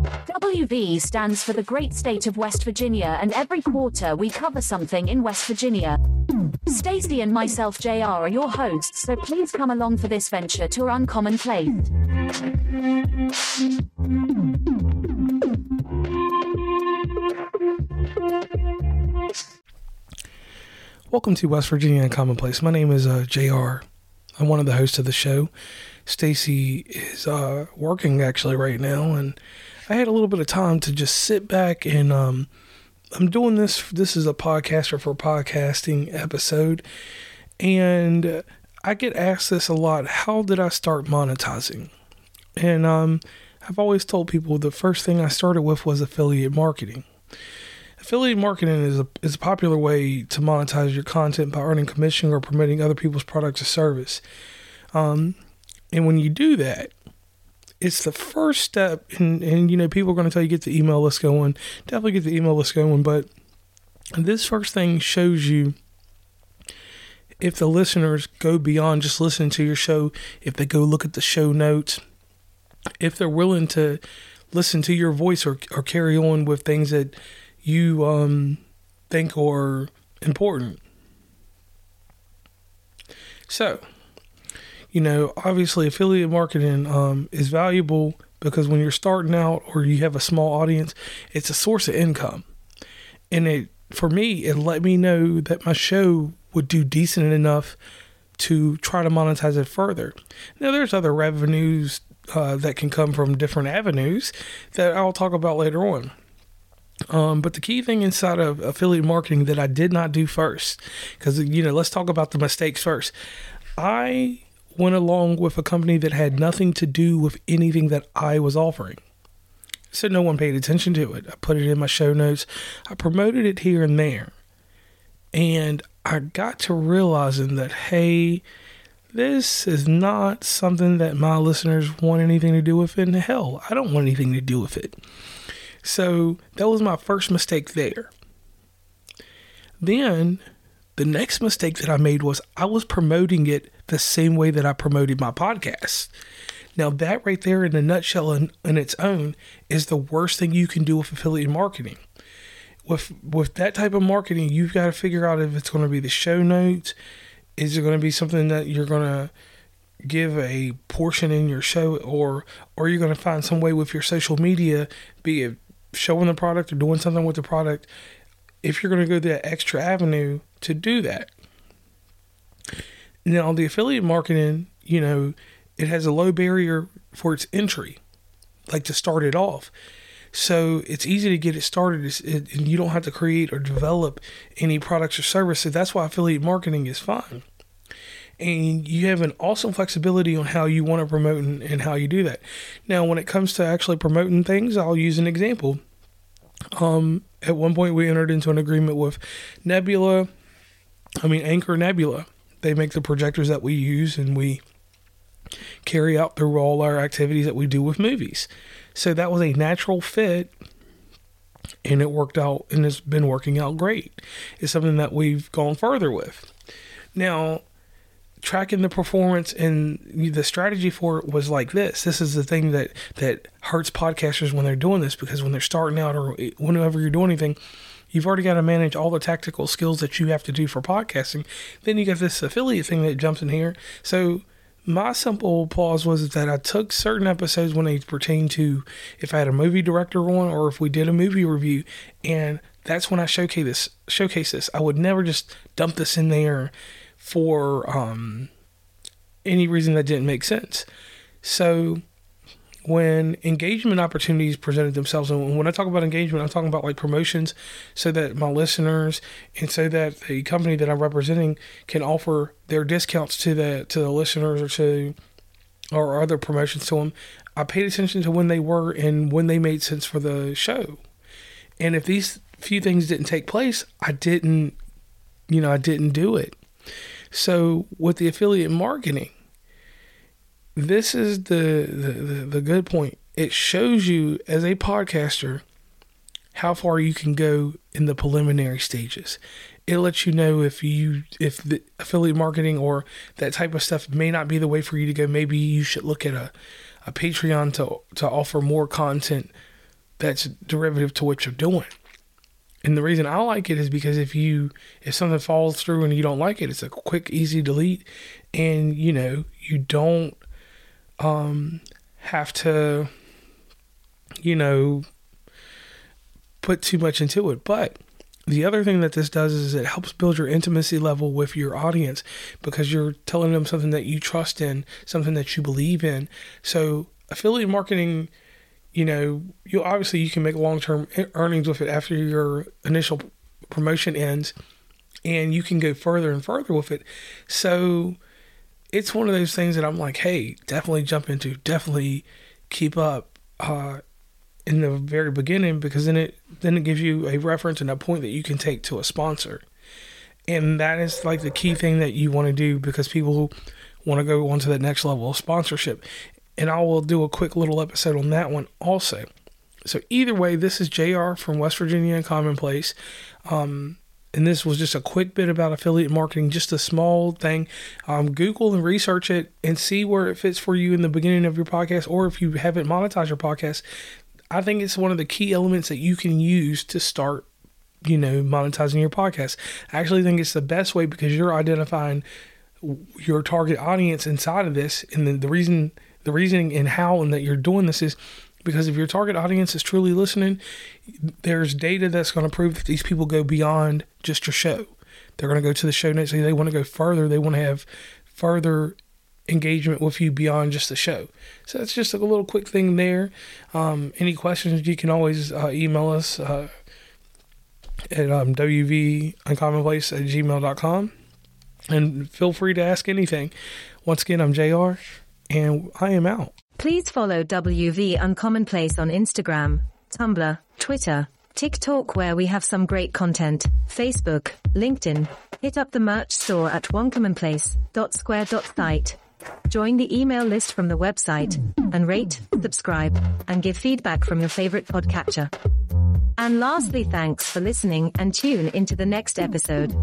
WV stands for the great state of West Virginia, and every quarter we cover something in West Virginia. Stacy and myself, JR, are your hosts, so please come along for this venture to our uncommon place. Welcome to West Virginia Commonplace. My name is uh, JR. I'm one of the hosts of the show. Stacy is uh, working actually right now, and I had a little bit of time to just sit back and um, I'm doing this. This is a podcaster for podcasting episode, and I get asked this a lot. How did I start monetizing? And um, I've always told people the first thing I started with was affiliate marketing. Affiliate marketing is a is a popular way to monetize your content by earning commission or promoting other people's products or service. Um, and when you do that, it's the first step and and you know people are going to tell you get the email list going. Definitely get the email list going but this first thing shows you if the listeners go beyond just listening to your show if they go look at the show notes if they're willing to listen to your voice or, or carry on with things that you um, think are important. So you know, obviously affiliate marketing um, is valuable because when you're starting out or you have a small audience, it's a source of income. And it, for me, it let me know that my show would do decent enough to try to monetize it further. Now, there's other revenues uh, that can come from different avenues that I'll talk about later on. Um, but the key thing inside of affiliate marketing that I did not do first, because, you know, let's talk about the mistakes first. I went along with a company that had nothing to do with anything that I was offering. So no one paid attention to it. I put it in my show notes. I promoted it here and there. And I got to realizing that, hey, this is not something that my listeners want anything to do with. And hell, I don't want anything to do with it. So that was my first mistake there. Then the next mistake that I made was I was promoting it the same way that I promoted my podcast. Now, that right there in a nutshell in, in its own is the worst thing you can do with affiliate marketing. With with that type of marketing, you've got to figure out if it's going to be the show notes. Is it going to be something that you're going to give a portion in your show, or or you're going to find some way with your social media, be it showing the product or doing something with the product. If you're going to go that extra avenue, to do that. Now, the affiliate marketing, you know, it has a low barrier for its entry, like to start it off. So it's easy to get it started, and you don't have to create or develop any products or services. That's why affiliate marketing is fun. And you have an awesome flexibility on how you want to promote and, and how you do that. Now, when it comes to actually promoting things, I'll use an example. Um, at one point, we entered into an agreement with Nebula I mean, Anker Nebula. They make the projectors that we use and we carry out through all our activities that we do with movies. So that was a natural fit and it worked out and it's been working out great. It's something that we've gone further with. Now, tracking the performance and the strategy for it was like this. This is the thing that that hurts podcasters when they're doing this because when they're starting out or whenever you're doing anything, You've already got to manage all the tactical skills that you have to do for podcasting. Then you got this affiliate thing that jumps in here. So my simple pause was that I took certain episodes when they pertain to if I had a movie director on or if we did a movie review, and that's when I showcase this. Showcase this. I would never just dump this in there for um, any reason that didn't make sense. So when engagement opportunities presented themselves, and when I talk about engagement, I'm talking about like promotions so that my listeners and so that the company that I'm representing can offer their discounts to the to the listeners or to or other promotions to them. I paid attention to when they were and when they made sense for the show. And if these few things didn't take place, I didn't you know, I didn't do it. So with the affiliate marketing, this is the, the, the, the good point. It shows you as a podcaster how far you can go in the preliminary stages. It lets you know if you if the affiliate marketing or that type of stuff may not be the way for you to go. Maybe you should look at a, a Patreon to to offer more content that's derivative to what you're doing. And the reason I like it is because if you if something falls through and you don't like it, it's a quick, easy delete, and you know you don't um have to you know put too much into it. But the other thing that this does is it helps build your intimacy level with your audience because you're telling them something that you trust in, something that you believe in. So affiliate marketing you know, you obviously you can make long term earnings with it after your initial promotion ends, and you can go further and further with it. So it's one of those things that I'm like, hey, definitely jump into, definitely keep up uh, in the very beginning because then it then it gives you a reference and a point that you can take to a sponsor, and that is like the key thing that you want to do because people want to go on to the next level of sponsorship and I will do a quick little episode on that one also. So either way, this is JR from West Virginia Uncommonplace. Um, and this was just a quick bit about affiliate marketing, just a small thing. Um, Google and research it and see where it fits for you in the beginning of your podcast, or if you haven't monetized your podcast. I think it's one of the key elements that you can use to start, you know, monetizing your podcast. I actually think it's the best way because you're identifying your target audience inside of this, and the, the reason the reasoning and how and that you're doing this is because if your target audience is truly listening, there's data that's going to prove that these people go beyond just your show. They're going to go to the show notes. They want to go further. They want to have further engagement with you beyond just the show. So that's just a little quick thing there. Um, any questions, you can always uh, email us uh, at um, wvuncommonplace at gmail.com. And feel free to ask anything. Once again, I'm JR and I am out. Please follow WV Uncommonplace on Instagram, Tumblr, Twitter, TikTok, where we have some great content, Facebook, LinkedIn. Hit up the merch store at onecommonplace.square.site. Join the email list from the website and rate, subscribe, and give feedback from your favorite podcatcher. And lastly, thanks for listening and tune into the next episode.